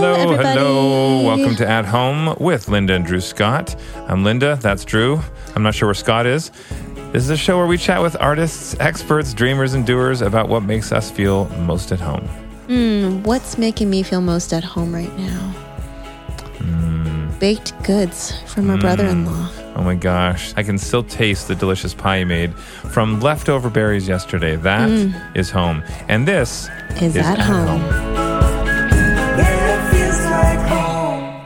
Hello, everybody. hello. Welcome to At Home with Linda and Drew Scott. I'm Linda, that's Drew. I'm not sure where Scott is. This is a show where we chat with artists, experts, dreamers, and doers about what makes us feel most at home. Hmm, what's making me feel most at home right now? Hmm. Baked goods from my hmm. brother-in-law. Oh my gosh, I can still taste the delicious pie you made from leftover berries yesterday. That hmm. is home. And this Is at home.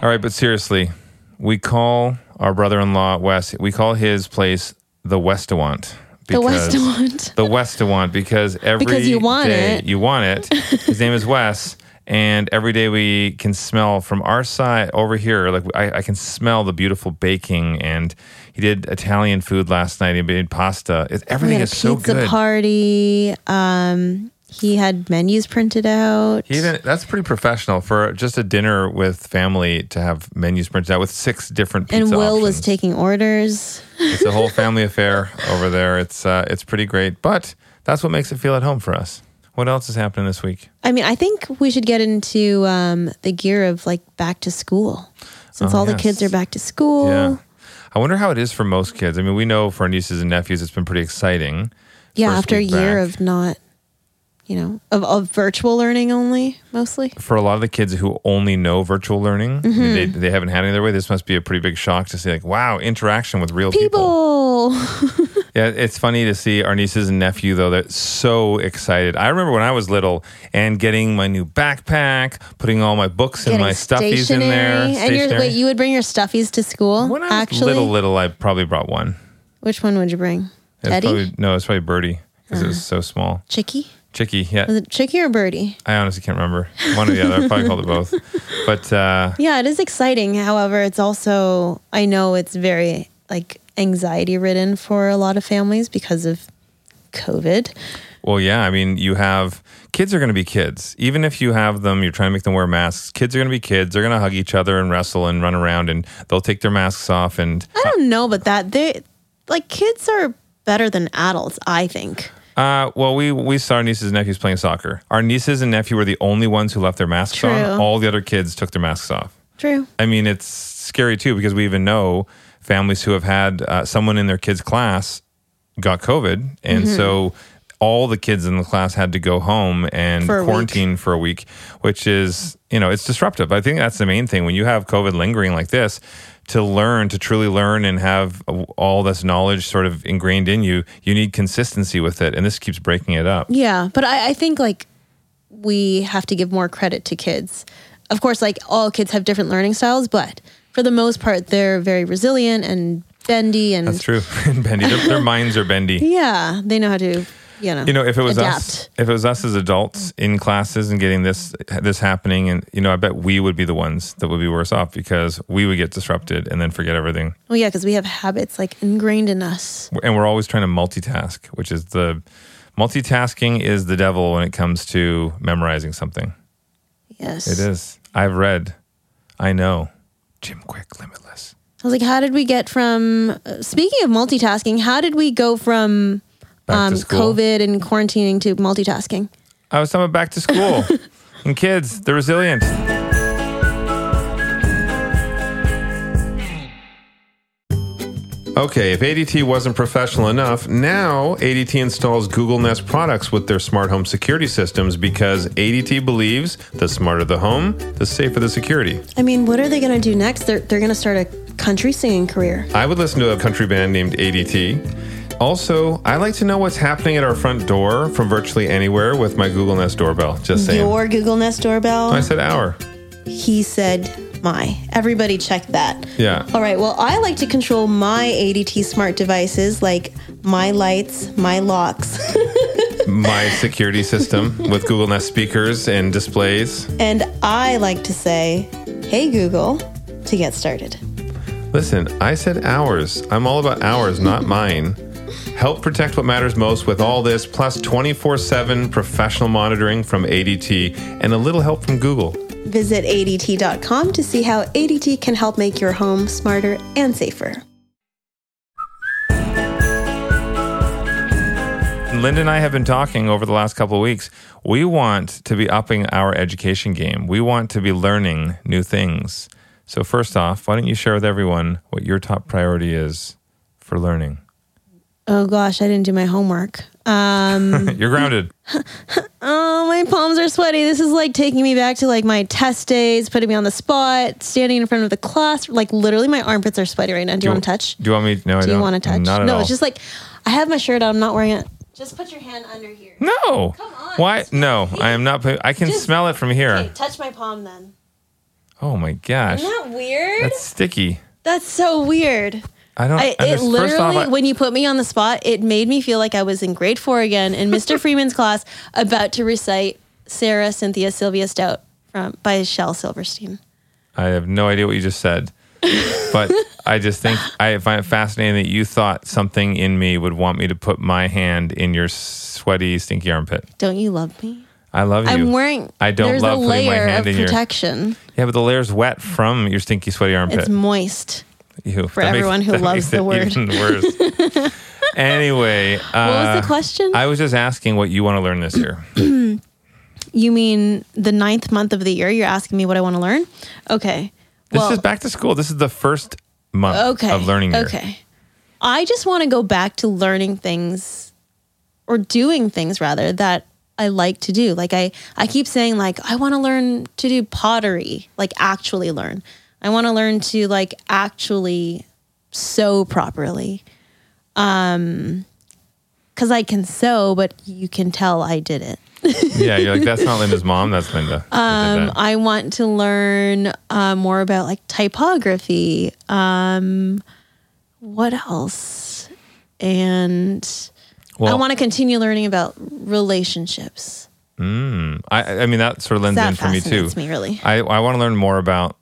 All right, but seriously, we call our brother-in-law Wes. We call his place the Westawant. The Westawant. The Westawant because every Because you want day it. You want it. His name is Wes, and every day we can smell from our side over here. Like I, I can smell the beautiful baking, and he did Italian food last night. He made pasta. It, everything is so pizza good. party. Um, he had menus printed out. He even that's pretty professional for just a dinner with family to have menus printed out with six different pizza and Will was taking orders. It's a whole family affair over there. It's uh, it's pretty great, but that's what makes it feel at home for us. What else is happening this week? I mean, I think we should get into um, the gear of like back to school, since Oh, all the kids are back to school. Yeah, I wonder how it is for most kids. I mean, we know for our nieces and nephews, it's been pretty exciting. Yeah, after a year back. of not, you know, of, of virtual learning only, mostly. For a lot of the kids who only know virtual learning, Mm-hmm. they, they haven't had any other way. This must be a pretty big shock to see, like, wow, interaction with real people. People. Yeah, it's funny to see our nieces and nephew though. They're so excited. I remember when I was little and getting my new backpack, putting all my books and my stuffies in there. And you're, wait, you would bring your stuffies to school? when I was actually, little, little, I probably brought one. which one would you bring? Teddy? Probably, no, it's probably Birdie because it was so small. Chicky? Chicky, yeah. Was it Chicky or Birdie? I honestly can't remember. One or the other. I probably called it both. But uh, Yeah, it is exciting. However, it's also I know it's very like anxiety ridden for a lot of families because of COVID. well, yeah. I mean, you have kids are going to be kids. Even if you have them, you're trying to make them wear masks. Kids are going to be kids. They're going to hug each other and wrestle and run around, and they'll take their masks off. And I don't know, but that they like kids are better than adults. I think. Uh, well, we we saw our nieces and nephews playing soccer. Our nieces and nephew were the only ones who left their masks True. on. All the other kids took their masks off. True. I mean, it's scary too because we even know families who have had uh, someone in their kids' class got COVID, and Mm-hmm. so all the kids in the class had to go home and For a week. quarantine for a week, which is you know it's disruptive. I think that's the main thing when you have COVID lingering like this. To learn, to truly learn and have all this knowledge sort of ingrained in you, you need consistency with it, and this keeps breaking it up. Yeah, but I, I think like we have to give more credit to kids. Of course, like all kids have different learning styles, but for the most part, they're very resilient and bendy, and That's true. bendy, their, their minds are bendy. yeah, they know how to, you know, You know, if it was adapt. us, if it was us as adults in classes and getting this this happening, and you know, I bet we would be the ones that would be worse off because we would get disrupted and then forget everything. Well, yeah, because we have habits like ingrained in us. And we're always trying to multitask, which is the multitasking is the devil when it comes to memorizing something. Yes, It is. I've read, I know, Jim Kwik, Limitless. I was like, how did we get from? Uh, speaking of multitasking, how did we go from um, to. COVID and quarantining to multitasking? I was talking about back to school and kids. They're resilient. Okay, if ADT wasn't professional enough, now ADT installs Google Nest products with their smart home security systems because ADT believes the smarter the home, the safer the security. I mean, what are they going to do next? They're they're going to start a country singing career. I would listen to a country band named ADT. Also, I like to know what's happening at our front door from virtually anywhere with my Google Nest doorbell. Just saying. Your Google Nest doorbell. I said our. He said, "My." Everybody check that. Yeah. All right. Well, I like to control my ADT smart devices like my lights, my locks, my security system with Google Nest speakers and displays. and I like to say, "Hey Google," to get started. Listen, I said ours. I'm all about ours, not mine. Help protect what matters most with all this, plus 24 7 professional monitoring from ADT and a little help from Google. Visit ADT.com to see how ADT can help make your home smarter and safer. Linda and I have been talking over the last couple of weeks. We want to be upping our education game. We want to be learning new things. So, first off, why don't you share with everyone what your top priority is for learning? Oh gosh, I didn't do my homework. Um, You're grounded. oh, my palms are sweaty. This is like taking me back to like my test days, putting me on the spot, standing in front of the class. Like literally, my armpits are sweaty right now. Do you want to touch? Do you want me? No, I Do don't. you want to touch? Not at no, all. it's just like I have my shirt on. I'm not wearing it. Just put your hand under here. no. Come on, Why? No, I am not. put- I can Just- smell it from here. Okay, touch my palm then. Oh my gosh, Isn't that weird? that's sticky. That's, so weird. I don't. I, it literally, I- when you put me on the spot, it made me feel like I was in grade four again in Mr. Freeman's class, about to recite Sarah Cynthia Sylvia Stout from by Shel Silverstein. I have no idea what you just said, but I just think I find it fascinating that you thought something in me would want me to put my hand in your sweaty, stinky armpit. Don't you love me? I love you. I'm wearing. I don't there's love a putting my layer hand of in your- protection. yeah, but the layer's wet from your stinky, sweaty armpit. It's moist. Ew, for that makes- everyone who loves the word. Even worse. anyway, uh, What was the question? I was just asking what you want to learn this year. you mean the ninth month of the year? You're asking me what I want to learn? Okay. This well, is back to school. This is the first month okay. of learning year. Okay. I just want to go back to learning things or doing things rather that I like to do. Like I I keep saying like I want to learn to do pottery, like actually learn. I want to learn to like actually sew properly. Um cuz I can sew, but you can tell I did it. Yeah, you're like that's not Linda's mom. That's Linda. Um, that. I want to learn uh, more about like typography. Um, what else? And I want to continue learning about relationships. Mm, I, I mean, that sort of lends That in for me too. me, really. I, I want to learn more about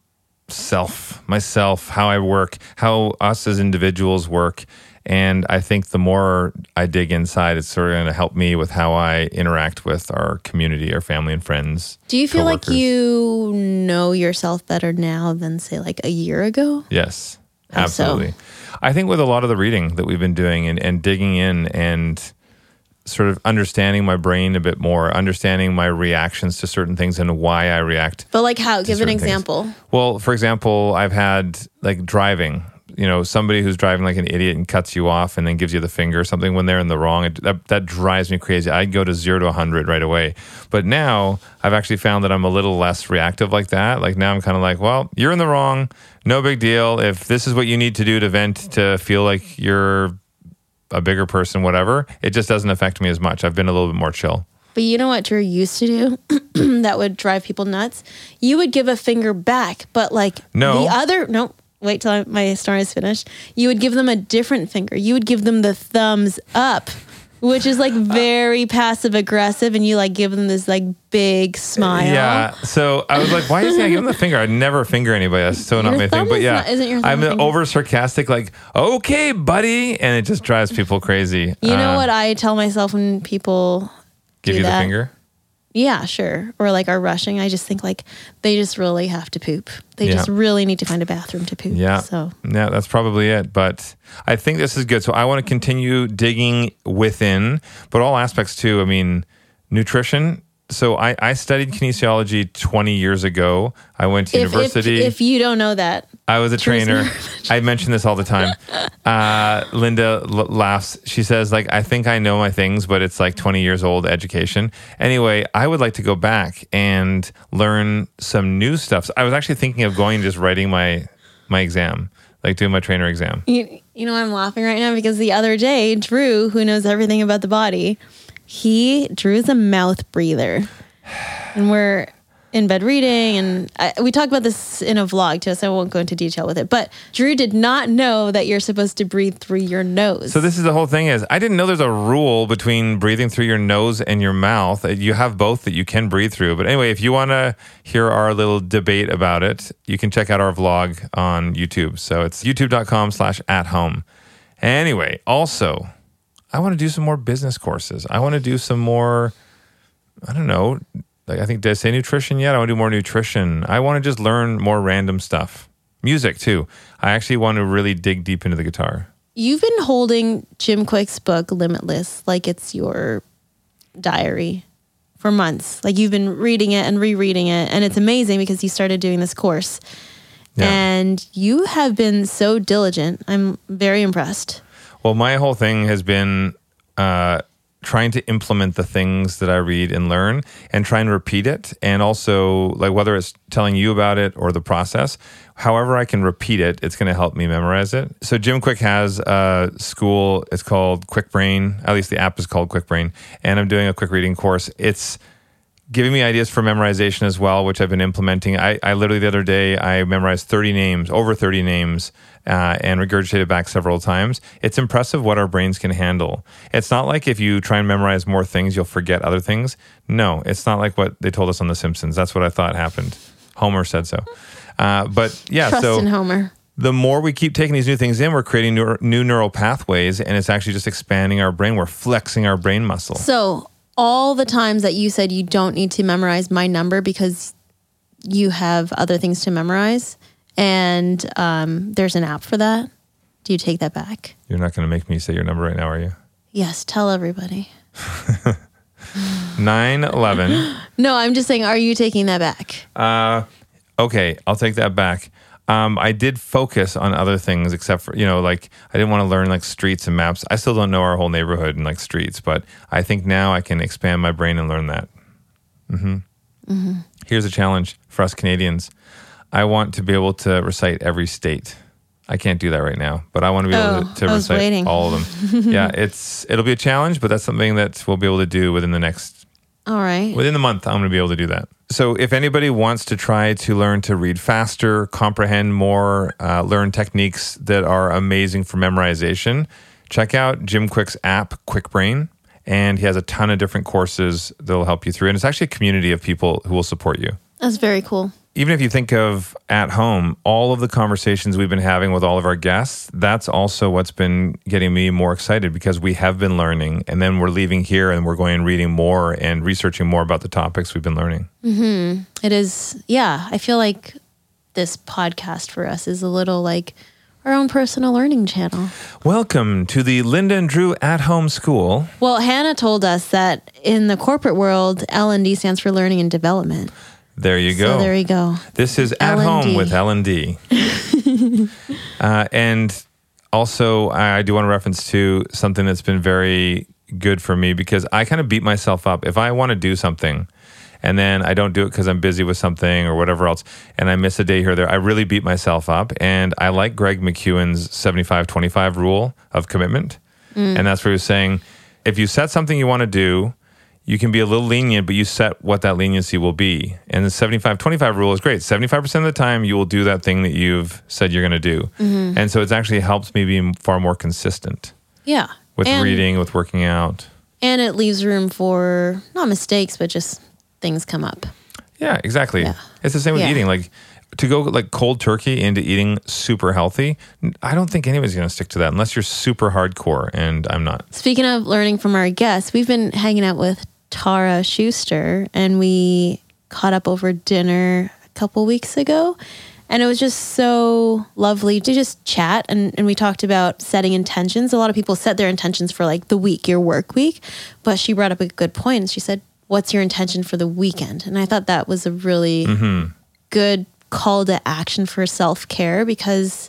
self, myself, how I work, how us as individuals work. And I think the more I dig inside, it's sort of going to help me with how I interact with our community, our family and friends. Do you feel like you know yourself better now than say like a year ago? Yes, How so? absolutely. I think with a lot of the reading that we've been doing and, and digging in and sort of understanding my brain a bit more, understanding my reactions to certain things and why I react But like how? Give an certain things. example. Well, for example, I've had like driving. You know, somebody who's driving like an idiot and cuts you off and then gives you the finger or something when they're in the wrong. It, that, that drives me crazy. I'd go to zero to 100 right away. But now I've actually found that I'm a little less reactive like that. Like now I'm kind of like, well, you're in the wrong. No big deal. If this is what you need to do to vent to feel like you're a bigger person, whatever, it just doesn't affect me as much. I've been a little bit more chill. But you know what Drew used to do that would drive people nuts? You would give a finger back, but like No. the other no. Wait till I, my story is finished. You would give them a different finger. You would give them the thumbs up, which is like very passive aggressive, and you like give them this like big smile. Yeah. So I was like, why is he giving the finger? I'd never finger anybody. That's so not Your my thing. But yeah, not- isn't your I'm finger? over sarcastic, like, okay, buddy. And it just drives people crazy. You know Uh, what I tell myself when people Give you that? the finger? Yeah, sure. Or like are rushing. I just think like they just really have to poop. They Yeah. just really need to find a bathroom to poop. Yeah. So Yeah, that's probably it. But I think this is good. So I want to continue digging within, but all aspects too. I mean, nutrition. So I, I studied kinesiology 20 years ago. I went to if, if university. if you don't know that, I was a trainer. I mention this all the time. Uh, Linda l- laughs. She says, like, I think I know my things, but it's like 20 years old education. Anyway, I would like to go back and learn some new stuff. So I was actually thinking of going and just writing my my exam, like doing my trainer exam. You, you know, I'm laughing right now because the other day, Drew, who knows everything about the body, he Drew's a mouth breather, and we're in bed reading, and I, we talked about this in a vlog too, so I won't go into detail with it. But Drew did not know that you're supposed to breathe through your nose. So this is the whole thing is I didn't know there's a rule between breathing through your nose and your mouth. Uh, You have both that you can breathe through. But anyway, if you want to hear our little debate about it, you can check out our vlog on YouTube. So it's youtube.com slash at home. Anyway, also, I want to do some more business courses. I want to do some more, I don't know, like I think, did I say nutrition yet? I want to do more nutrition. I want to just learn more random stuff. Music too. I actually want to really dig deep into the guitar. you've been holding Jim Kwik's book Limitless like it's your diary for months. Like you've been reading it and rereading it, and it's amazing because you started doing this course. Yeah. And you have been so diligent. I'm very impressed. Well, my whole thing has been uh, trying to implement the things that I read and learn and trying to repeat it. And also, like, whether it's telling you about it or the process, however I can repeat it, it's going to help me memorize it. So, Jim Kwik has a school, it's called Kwik Brain. At least the app is called Kwik Brain. And I'm doing a quick reading course. It's giving me ideas for memorization as well, which I've been implementing. I, I literally the other day I memorized 30 names, over 30 names, uh, and regurgitated back several times. It's impressive what our brains can handle. It's not like if you try and memorize more things, you'll forget other things. No, it's not like what they told us on The Simpsons. That's what I thought happened. Homer said so. Uh, but yeah, Trust so in Homer. the more we keep taking these new things in, we're creating new, new neural pathways, and it's actually just expanding our brain. We're flexing our brain muscle. So, all the times that you said you don't need to memorize my number because you have other things to memorize, and um, there's an app for that, do you take that back? You're not going to make me say your number right now, are you? Yes, tell everybody. 9 11. No, I'm just saying, are you taking that back? Uh, okay, I'll take that back. Um, I did focus on other things except for, you know, like I didn't want to learn like streets and maps. I still don't know our whole neighborhood and like streets, but I think now I can expand my brain and learn that. hmm Here's a challenge for us Canadians I want to be able to recite every state. I can't do that right now, but I want to be able Oh, to, to recite waiting. all of them. yeah, it's it'll be a challenge, but that's something that we'll be able to do within the next All right. Within the month, I'm going to be able to do that. So, if anybody wants to try to learn to read faster, comprehend more, uh, learn techniques that are amazing for memorization, check out Jim Kwik's app, Kwik Brain. And he has a ton of different courses that'll help you through. And it's actually a community of people who will support you That's very cool. Even if you think of at home, all of the conversations we've been having with all of our guests, that's also what's been getting me more excited because we have been learning and then we're leaving here and we're going and reading more and researching more about the topics we've been learning. Mm-hmm. It is, yeah. I feel like this podcast for us is a little like our own personal learning channel. Welcome to the Linda and Drew at home school. Well, Hannah told us that in the corporate world, L and D stands for learning and development. There you So go. there you go. This is at L&D. home with L and D. uh, and also, I do want to reference to something that's been very good for me because I kind of beat myself up if I want to do something. And then I don't do it because I'm busy with something or whatever else, and I miss a day here or there. I really beat myself up, and I like Greg McKeown's 75-25 rule of commitment, and that's where he was saying, if you set something you want to do, you can be a little lenient, but you set what that leniency will be. And the 75 25 rule is great. 75% of the time, you will do that thing that you've said you're going to do. Mm-hmm. And so it's actually helped me be far more consistent Yeah. with and, reading, with working out. And it leaves room for not mistakes, but just things come up. Yeah, exactly. Yeah. It's the same with Yeah. eating. Like to go like cold turkey into eating super healthy, I don't think anybody's going to stick to that unless you're super hardcore. And I'm not. Speaking of learning from our guests, we've been hanging out with Tara Schuster and we caught up over dinner a couple weeks ago. And it was just so lovely to just chat. And, and we talked about setting intentions. A lot of people set their intentions for like the week, your work week. But she brought up a good point. She said, What's your intention for the weekend? And I thought that was a really mm-hmm. good call to action for self care because,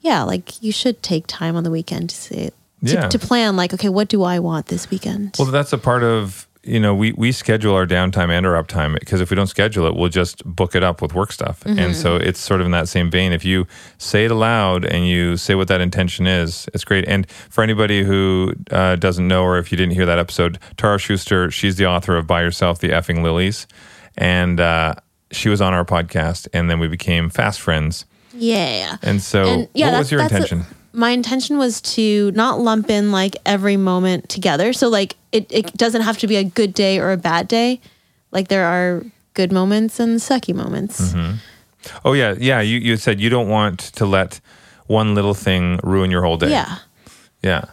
yeah, like you should take time on the weekend to say, to, Yeah. to plan like okay what do i want this weekend Well, that's a part of you know we we schedule our downtime and our uptime because if we don't schedule it, we'll just book it up with work stuff. And so it's sort of in that same vein. If you say it aloud and you say what that intention is, it's great. And for anybody who uh, doesn't know, or if you didn't hear that episode, Tara Schuster, she's the author of "Buy Yourself: The Effing Lilies," and uh, she was on our podcast, and then we became fast friends. yeah And so, And, yeah, what was your that's a- intention? my intention was to not lump in like every moment together so like it, it doesn't have to be a good day or a bad day like there are good moments and sucky moments Mm-hmm. oh yeah, yeah. You you said you don't want to let one little thing ruin your whole day. yeah yeah.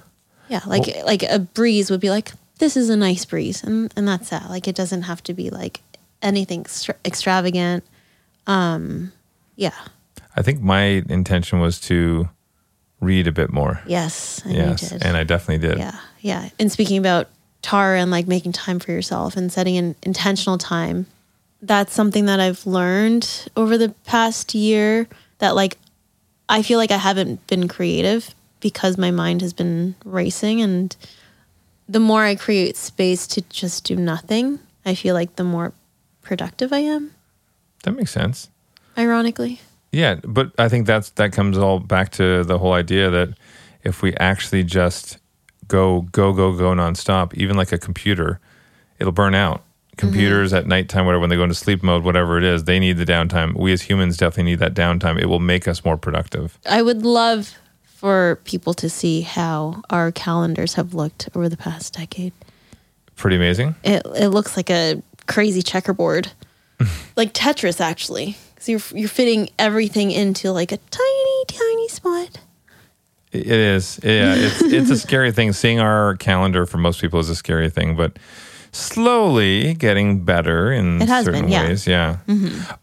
yeah like like a breeze would be like this is a nice breeze and and that's that like it doesn't have to be like anything extra- extravagant um yeah I think my intention was to read a bit more. Yes, and yes, you did. and I definitely did. yeah, yeah. And speaking about Tara and like making time for yourself and setting an intentional time, that's something that I've learned over the past year. That like, I feel like I haven't been creative because my mind has been racing, and the more I create space to just do nothing, I feel like the more productive I am. That makes sense. Ironically, Yeah, but I think that's that comes all back to the whole idea that if we actually just go go go go nonstop, even like a computer, it'll burn out. Mm-hmm. Computers at nighttime, whatever, when they go into sleep mode, whatever it is, they need the downtime. We as humans definitely need that downtime. It will make us more productive. I would love for people to see how our calendars have looked over the past decade. Pretty amazing. It it looks like a crazy checkerboard, like Tetris actually. So you're you're fitting everything into like a tiny tiny spot. It is. Yeah, it's it's a scary thing. Seeing our calendar for most people is a scary thing, but slowly getting better in certain been, yeah. ways. Yeah.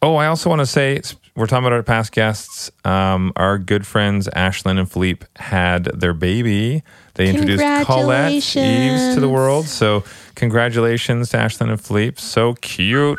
Oh, I also want to say we're talking about our past guests. Um, our good friends Ashlyn and Philippe had their baby. They introduced Colette Eves to the world. So congratulations to Ashlyn and Philippe. So cute.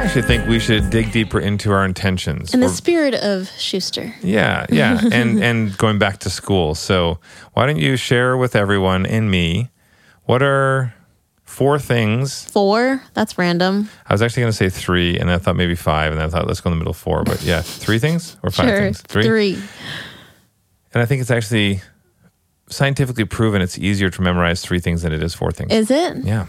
Actually think we should dig deeper into our intentions. In the spirit of Schuster. Yeah, yeah, and and going back to school. So why don't you share with everyone and me what are four things? Four, that's random. I was actually going to say three, and I thought maybe five, and I thought let's go in the middle four. But yeah, three things or five sure. things? Three. And I think it's actually scientifically proven it's easier to memorize three things than it is four things. Is it? yeah,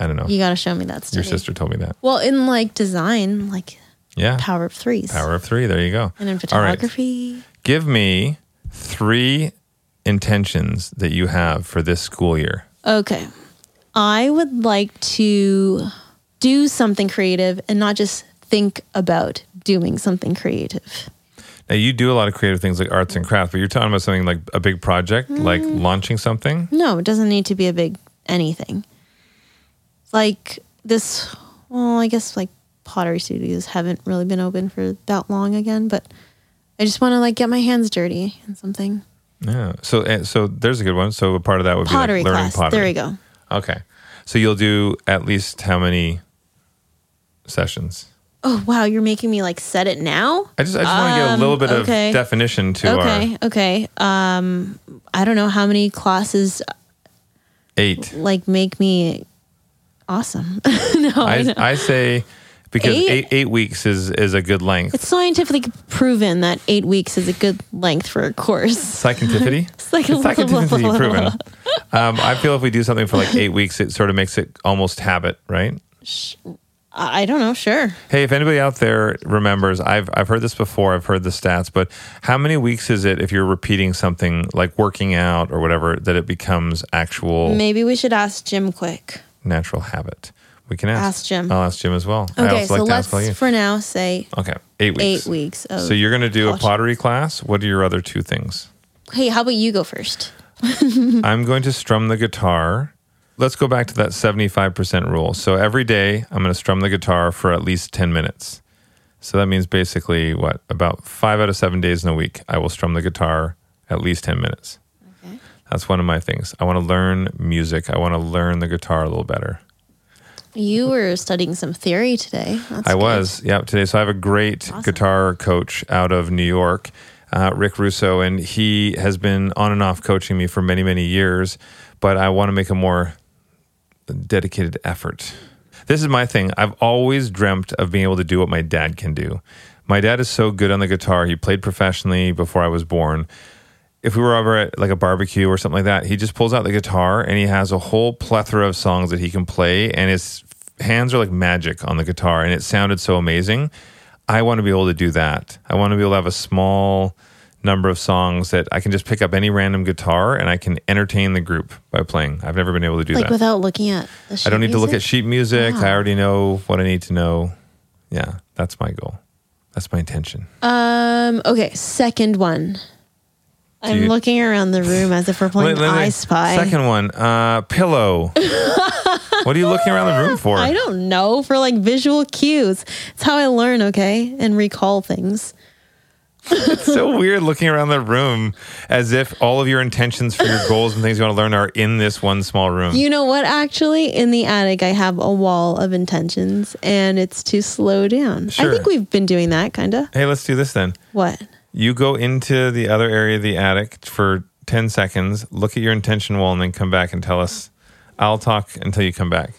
I don't know. You got to show me that Your sister told me that. Well, in like design, like Yeah, power of threes. power of three. There you go. And in right. photography. Give me three intentions that you have for this school year. Okay. I would like to do something creative and not just think about doing something creative. Now you do a lot of creative things like arts and crafts, but you're talking about something like a big project, like Mm. launching something. No, it doesn't need to be a big anything. Like this, well, I guess like pottery studios haven't really been open for that long again, but I just want to like get my hands dirty and something. Yeah. So eh, so there's a good one. So a part of that would Pottery be like learning class. pottery. There we go. Okay. So you'll do at least how many sessions? Oh wow, you're making me like set it now. I just I just want to get a Um, little bit okay. of definition to our okay, our okay. Um, I don't know how many classes eight. like make me awesome. no, I, I. I say because Eight? eight eight weeks is is a good length. it's scientifically proven that eight weeks is a good length for a course. Scientificity. It's like It's scientifically proven. Um, I feel if we do something for like eight weeks, it sort of makes it almost habit, right? I I don't know. Sure. Hey, if anybody out there remembers, I've I've heard this before. I've heard the stats, but how many weeks is it if you're repeating something like working out or whatever that it becomes actual Maybe we should ask Jim Kwik. Natural habit? We can ask. Ask Jim. I'll ask Jim as well. I Okay, also so like to let's ask all you. for now say Okay, eight weeks. eight weeks. Of So you're going to do a pottery. pottery class. What are your other two things? Hey, how about you go first? I'm going to strum the guitar. Let's go back to that 75% rule. So every day, I'm going to strum the guitar for at least 10 minutes. So that means basically what? About five out of seven days in a week, I will strum the guitar at least 10 minutes. That's one of my things. I want to learn music. I want to learn the guitar a little better. You were studying some theory today. That's I good. was, yeah, today. So I have a great Awesome. guitar coach out of New York, uh, Rick Russo, and he has been on and off coaching me for many, many years. But I want to make a more dedicated effort. This is my thing. I've always dreamt of being able to do what my dad can do. My dad is so good on the guitar. He played professionally before I was born. If we were over at like a barbecue or something like that, he just pulls out the guitar and he has a whole plethora of songs that he can play, and his hands are like magic on the guitar, and it sounded so amazing. I want to be able to do that. I want to be able to have a small number of songs that I can just pick up any random guitar and I can entertain the group by playing. I've never been able to do Like that. without looking at the I don't need to look at sheet sheet music. I already know what I need to know. Yeah, that's my goal. That's my intention. Um. Okay. Second one. I'm looking around the room as if we're playing wait, wait. I Spy. Second one, uh, pillow. what are you looking around the room for? I don't know for like visual cues. It's how I learn. Okay, and recall things. It's so weird looking around the room as if all of your intentions for your goals and things you want to learn are in this one small room. You know what? Actually, in the attic, I have a wall of intentions, and it's to slow down. Sure. I think we've been doing that, kind of. hey, let's do this then. What? You go into the other area of the attic for 10 seconds, look at your intention wall, and then come back and tell us. I'll talk until you come back.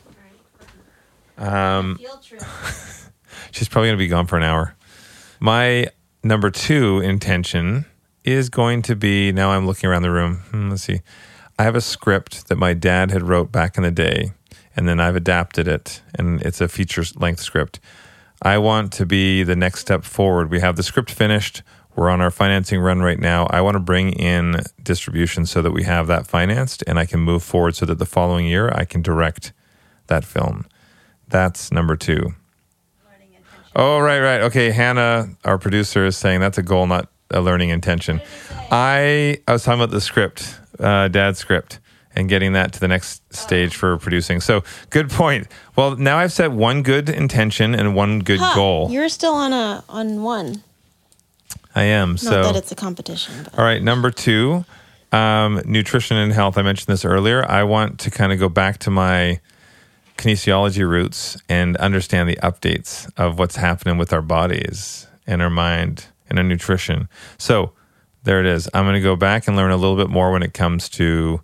Um, she's probably going to be gone for an hour. My number two intention is going to be now I'm looking around the room. Hmm, let's see. I have a script that my dad had wrote back in the day, and then I've adapted it, and it's a feature length script. I want to be the next step forward. We have the script finished. We're on our financing run right now. I want to bring in distribution so that we have that financed and I can move forward so that the following year I can direct that film. That's number two. Oh, right, right. Okay. Hannah, our producer, is saying that's a goal, not a learning intention. I, I was talking about the script, uh, dad's script, and getting that to the next stage for producing. So, good point. Well, now I've set one good intention and one good Huh, goal. You're still on a on one. I am. Not so, that it's a competition. But. all right, number two, um, nutrition and health. I mentioned this earlier. I want to kind of go back to my kinesiology roots and understand the updates of what's happening with our bodies and our mind and our nutrition. So there it is. I'm going to go back and learn a little bit more when it comes to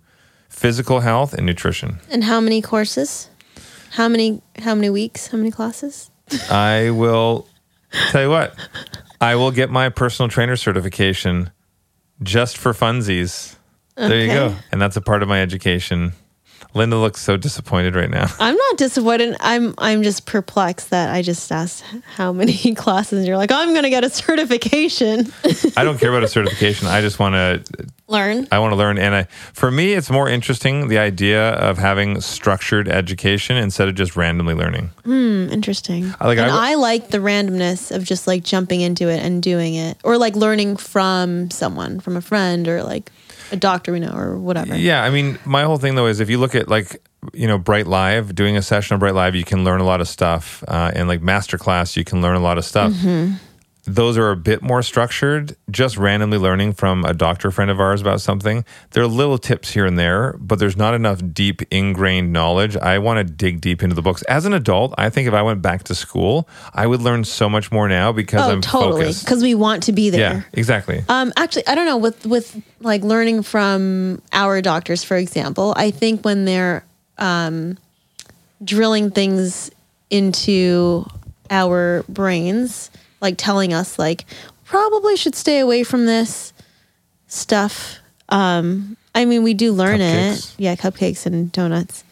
physical health and nutrition. And how many courses? How many? How many weeks? How many classes? I will tell you what, I will get my personal trainer certification just for funsies. There you go. And that's a part of my education. Linda looks so disappointed right now. I'm not disappointed. I'm I'm just perplexed that I just asked how many classes. And you're like, oh, I'm gonna get a certification. I don't care about a certification. I just want to Learn. I want to learn and I for me it's more interesting the idea of having structured education instead of just randomly learning. Hmm, interesting. I like- and I- I, like the randomness of just like jumping into it and doing it, or like learning from someone, from a friend, or like a doctor we know, or whatever. Yeah, I mean, my whole thing though is if you look at like you know Bright Live, doing a session on Bright Live, you can learn a lot of stuff, uh, and like Masterclass, you can learn a lot of stuff. Those are a bit more structured. Just randomly learning from a doctor friend of ours about something, there are little tips here and there, but there's not enough deep ingrained knowledge. I want to dig deep into the books. As an adult, I think if I went back to school, I would learn so much more now because Oh, I'm totally. Because we want to be there. Yeah, exactly. Um, actually, I don't know with with like learning from our doctors, for example. I think when they're um, drilling things into our brains, like telling us like probably should stay away from this stuff. Um, I mean, we do learn Cupcakes. it. Yeah, cupcakes and donuts.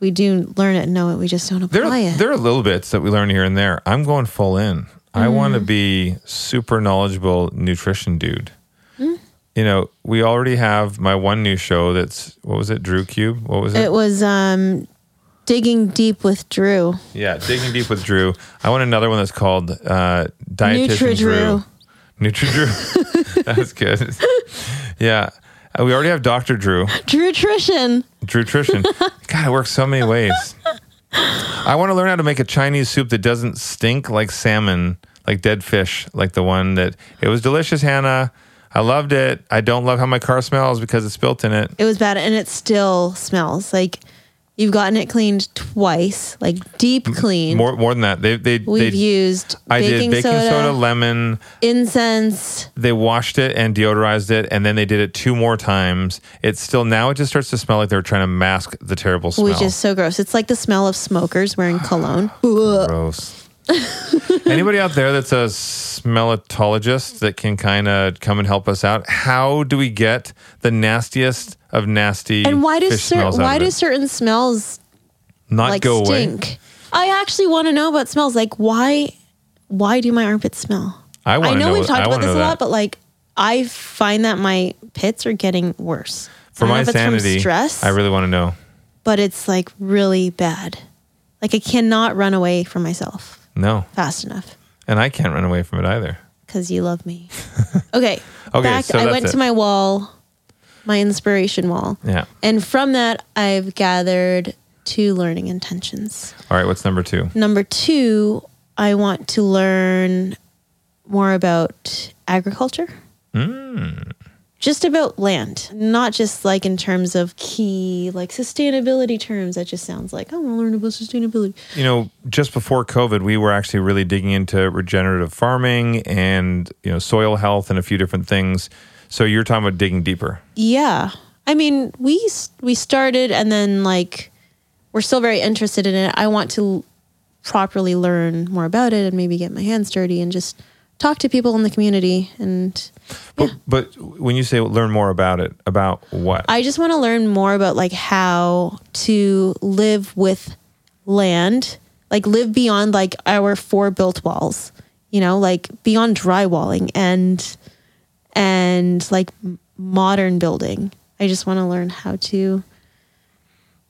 We do learn it and know it. We just don't There, apply it. there are little bits that we learn here and there. I'm going full in. I want to Mm. be super knowledgeable nutrition dude. Mm. You know, we already have my one new show that's what was it? Drew Cube. What was it? it was um, digging deep with Drew. yeah, digging deep with Drew. I want another one that's called uh, Dietitian Drew. Nutri-Drew. Nutri Drew. that's good. yeah, Uh, we already have Doctor Drew. Drew Nutrition. Drew Nutrition. God, it works so many ways. I want to learn how to make a Chinese soup that doesn't stink like salmon, like dead fish, like the one that it was delicious, Hannah. I loved it. I don't love how my car smells because it's built in it. It was bad, and it still smells like you've gotten it cleaned twice, like deep clean. More more than that. They they We've they used I baking, did baking soda, soda, lemon. incense. They washed it and deodorized it, and then they did it two more times. It's still now it just starts to smell like they're trying to mask the terrible smell. Which is so gross. It's like the smell of smokers wearing cologne. Gross. Anybody out there that's a smellatologist that can kind of come and help us out? How do we get the nastiest of nasty And why do fish cer- why do certain smells not like go away? I actually want to know about smells. Like why why do my armpits smell? I I know, know. we've talked about this a lot, that. but like I find that my pits are getting worse. for my if it's from sanity, stress, I really want to know. but it's like really bad. Like I cannot run away from myself No, fast enough and I can't run away from it either. because you love me. Okay. Okay, back so I went it. to my wall, my inspiration wall. Yeah. And from that, I've gathered two learning intentions. All right. What's number two? Number two, I want to learn more about agriculture. Hmm. Just about land, not just like in terms of key, like sustainability terms. That just sounds like, I want to learn about sustainability. You know, just before COVID, we were actually really digging into regenerative farming and you know soil health and a few different things. So you're talking about digging deeper. Yeah. I mean, we we started and then like we're still very interested in it. I want to properly learn more about it and maybe get my hands dirty and just talk to people in the community and But, but when you say learn more about it, about what? I just want to learn more about like how to live with land, like live beyond like our four built walls, you know, like beyond drywalling and and like modern building. I just want to learn how to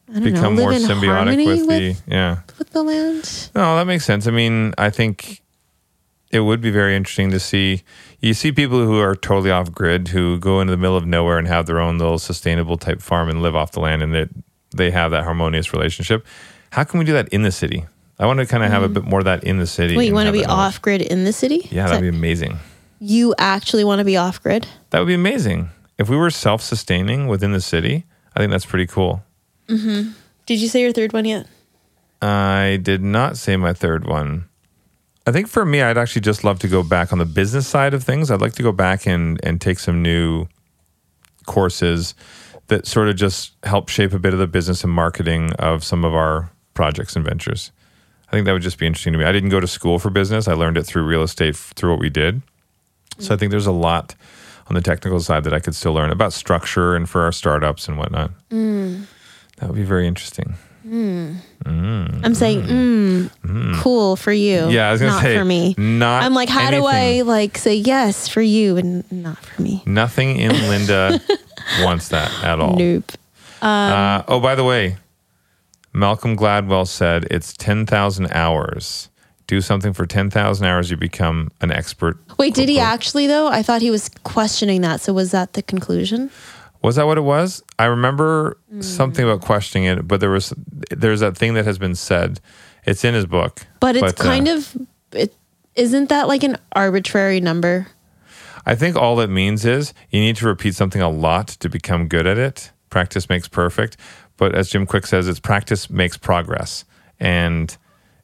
I don't Become know, more in symbiotic with, with, the yeah. with the land. No, that makes sense. I mean, I think it would be very interesting to see. You see people who are totally off grid who go into the middle of nowhere and have their own little sustainable type farm and live off the land, and they they have that harmonious relationship. How can we do that in the city? I want to kind of have a bit more of that in the city. Mm. Wait, you want to be off grid in the city? Yeah, Is that'd that- be amazing. you actually want to be off grid? That would be amazing. If we were self sustaining within the city, I think that's pretty cool. Did you say your third one yet? I did not say my third one. I think for me, I'd actually just love to go back on the business side of things. I'd like to go back and, and take some new courses that sort of just help shape a bit of the business and marketing of some of our projects and ventures. I think that would just be interesting to me. I didn't go to school for business. I learned it through real estate, through what we did. So I think there's a lot on the technical side that I could still learn about structure and for our startups and whatnot. Mm. That would be very interesting. I'm saying, mm, cool for you. Yeah, I was gonna not say for me. Not I'm like, how do I anything. like say yes for you and not for me? Nothing in Linda wants that at all. Nope. Uh, oh, by the way, Malcolm Gladwell said it's 10,000 hours. Do something for 10,000 hours, you become an expert. Wait, did he actually though? I thought he was questioning that. So was that the conclusion? Was that what it was? I remember Mm. something about questioning it, but there was there's that thing that has been said. It's in his book. But it's uh, kind of it isn't that like an arbitrary number? I think all it means is you need to repeat something a lot to become good at it. Practice makes perfect. But as Jim Kwik says, it's practice makes progress. And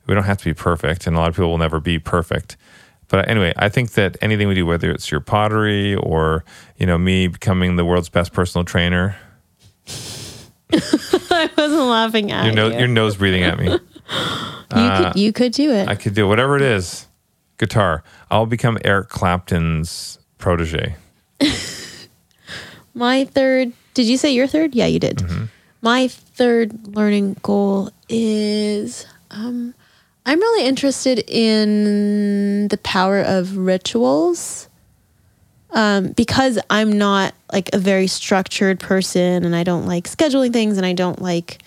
we don't have to be perfect. And a lot of people will never be perfect. But anyway, I think that anything we do, whether it's your pottery or, you know, me becoming the world's best personal trainer, I wasn't laughing at your, you. your nose breathing at me. you could you could do it. I could do whatever it is. Guitar. I'll become Eric Clapton's protege. My third, did you say your third? Yeah, you did. Mm-hmm. My third learning goal is um, I'm really interested in the power of rituals um, because I'm not like a very structured person and I don't like scheduling things and I don't like,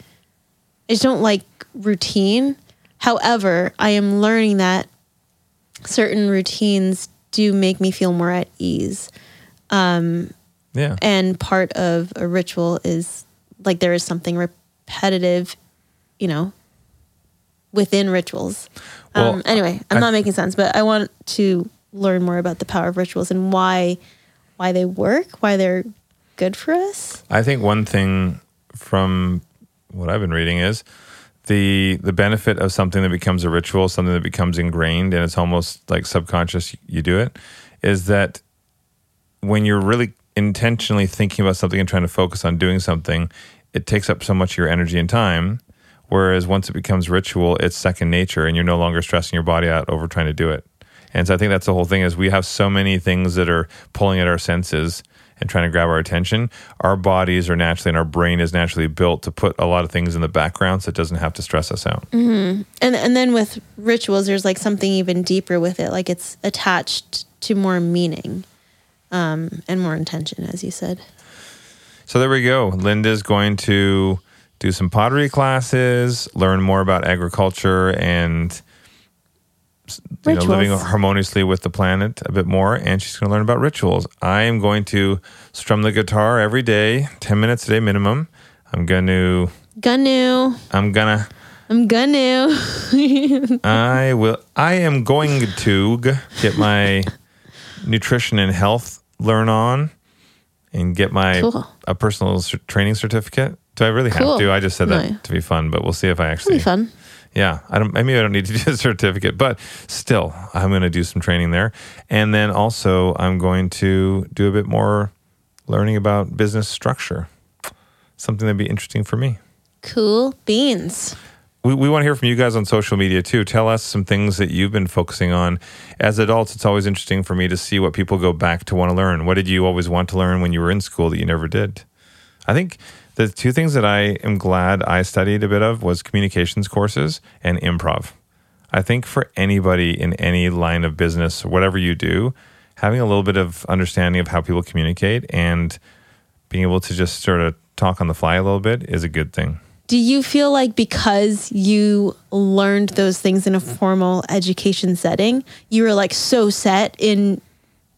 I just don't like routine. However, I am learning that certain routines do make me feel more at ease Yeah. and part of a ritual is like there is something repetitive you know within rituals Well, um, anyway i'm I- not making sense but i want to learn more about the power of rituals and why why they work why they're good for us I think one thing from what I've been reading is the the benefit of something that becomes a ritual, something that becomes ingrained, and it's almost like subconscious. You do it, is that when you're really intentionally thinking about something and trying to focus on doing something, it takes up so much of your energy and time. Whereas once it becomes ritual, it's second nature, and you're no longer stressing your body out over trying to do it. And so I think that's the whole thing is we have so many things that are pulling at our senses and trying to grab our attention, our bodies are naturally and our brain is naturally built to put a lot of things in the background so it doesn't have to stress us out. and and then with rituals there's like something even deeper with it like it's attached to more meaning um, and more intention as you said So there we go. Linda's going to do some pottery classes, learn more about agriculture and you know, living harmoniously with the planet a bit more. And she's going to learn about rituals. I am going to strum the guitar every day, 10 minutes a day minimum. I'm going to, gonna I'm gonna, i'm gonna I will, I am going to get my nutrition and health learn on and get my Cool. a personal training certificate. Do I really Cool. have to? I just said that No. to be fun, but we'll see if I It'll actually. be fun Yeah, I don't. Maybe I don't need to do a certificate, but still, I'm going to do some training there, and then also I'm going to do a bit more learning about business structure. Something that'd be interesting for me. cool beans We, we want to hear from you guys on social media too. Tell us some things that you've been focusing on. As adults, it's always interesting for me to see what people go back to want to learn. What did you always want to learn when you were in school that you never did? I think the two things that I am glad I studied a bit of was communications courses and improv. I think for anybody in any line of business, whatever you do, having a little bit of understanding of how people communicate and being able to just sort of talk on the fly a little bit is a good thing. do you feel like because you learned those things in a formal education setting you were like so set in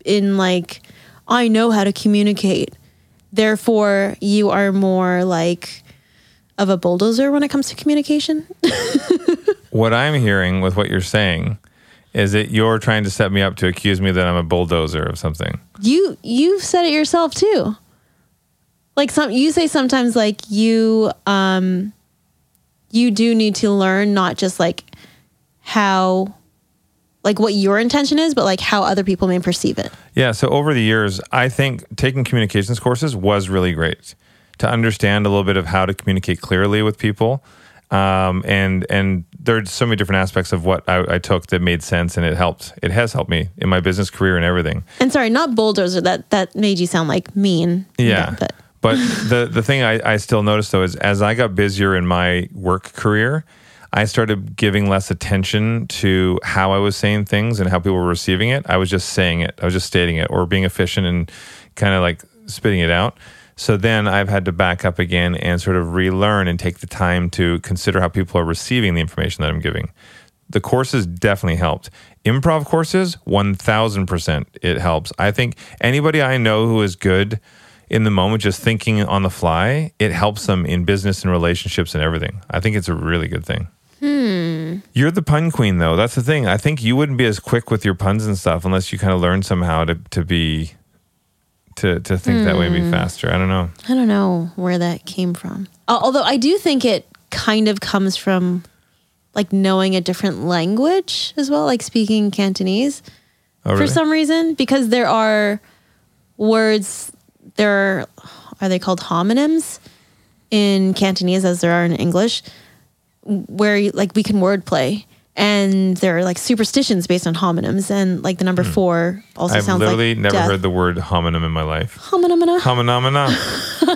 in like i know how to communicate therefore you are more like of a bulldozer when it comes to communication What I'm hearing with what you're saying is that you're trying to set me up to accuse me that I'm a bulldozer of something. you you've said it yourself too like some you say sometimes like you um you do need to learn not just like how like what your intention is but like how other people may perceive it Yeah. So over the years, I think taking communications courses was really great to understand a little bit of how to communicate clearly with people. Um, and and there's so many different aspects of what I, I took that made sense, and it helped. It has helped me in my business career and everything. and sorry not bulldozer that that made you sound like mean Yeah. but But the the thing I, I still noticed though is as I got busier in my work career, I started giving less attention to how I was saying things and how people were receiving it. I was just saying it. I was just stating it or being efficient and kind of like spitting it out. So then I've had to back up again and sort of relearn and take the time to consider how people are receiving the information that I'm giving. The courses definitely helped. Improv courses, 1000% it helps. I think anybody I know who is good in the moment, just thinking on the fly, it helps them in business and relationships and everything. I think it's a really good thing. Hmm. You're the pun queen, though. That's the thing. I think you wouldn't be as quick with your puns and stuff unless you kind of learn somehow to, to be, to, to think that way be hmm. faster. I don't know. i don't know where that came from Al- although i do think it kind of comes from like knowing a different language as well like speaking cantonese Oh, for some reason because there are words there are, are they called homonyms in cantonese as there are in english where like we can wordplay and there are like superstitions based on homonyms and like the number four also. I've sounds literally like never death. heard the word homonym in my life. homonomina Homonomina.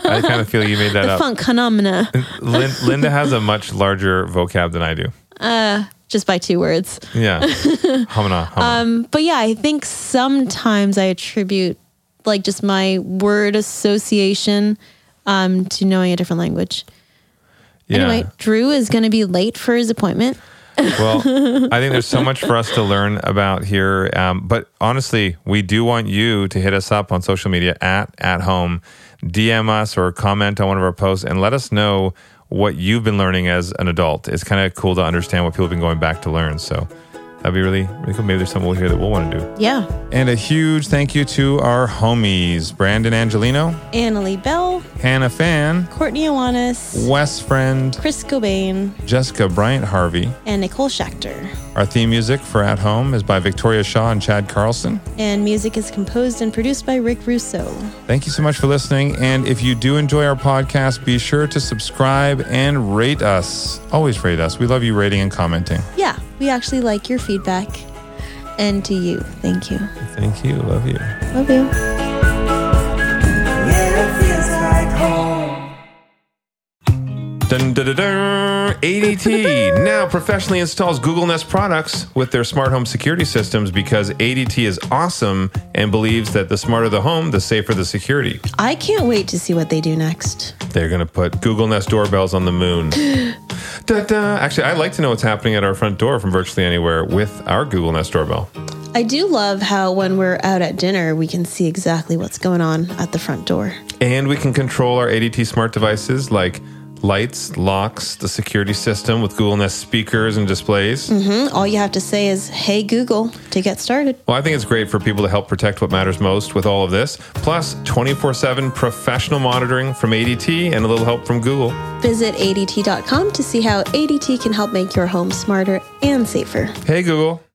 I kind of feel you made that the up. funk phenomena Lin- Linda has a much larger vocab than I do. Uh, just by two words Yeah. Homina. homina. Um, but yeah, I think sometimes I attribute like just my word association um, to knowing a different language. Yeah. Anyway, Drew is going to be late for his appointment. Well, I think there's so much for us to learn about here. Um, but honestly, we do want you to hit us up on social media at at home, DM us or comment on one of our posts and let us know what you've been learning as an adult. It's kind of cool to understand what people have been going back to learn. So that'd be really, really cool. Maybe there's something we'll hear that we'll want to do. Yeah. And a huge thank you to our homies, Brandon Angelino, Annalie Bell, Hannah Fan, Courtney Iwanis, Wes Friend, Chris Cobain, Jessica Bryant Harvey. and Nicole Schechter. Our theme music for At Home is by Victoria Shaw and Chad Carlson. And music is composed and produced by Rick Russo. Thank you so much for listening. And if you do enjoy our podcast, be sure to subscribe and rate us. Always rate us. We love you rating and commenting. Yeah, we actually like your feedback. And to you, thank you. Thank you. Love you. Love you. Dun, dun, dun, ADT now professionally installs Google Nest products with their smart home security systems because ADT is awesome and believes that the smarter the home, the safer the security. I can't wait to see what they do next. They're going to put Google Nest doorbells on the moon. da, da. Actually, I'd like to know what's happening at our front door from virtually anywhere with our Google Nest doorbell. I do love how when we're out at dinner, we can see exactly what's going on at the front door. And we can control our ADT smart devices like lights, locks, the security system with Google Nest speakers and displays. Mm, All you have to say is, hey, Google, to get started. Well, I think it's great for people to help protect what matters most with all of this, plus 24 7 professional monitoring from ADT and a little help from Google. Visit ADT.com to see how ADT can help make your home smarter and safer. Hey, Google.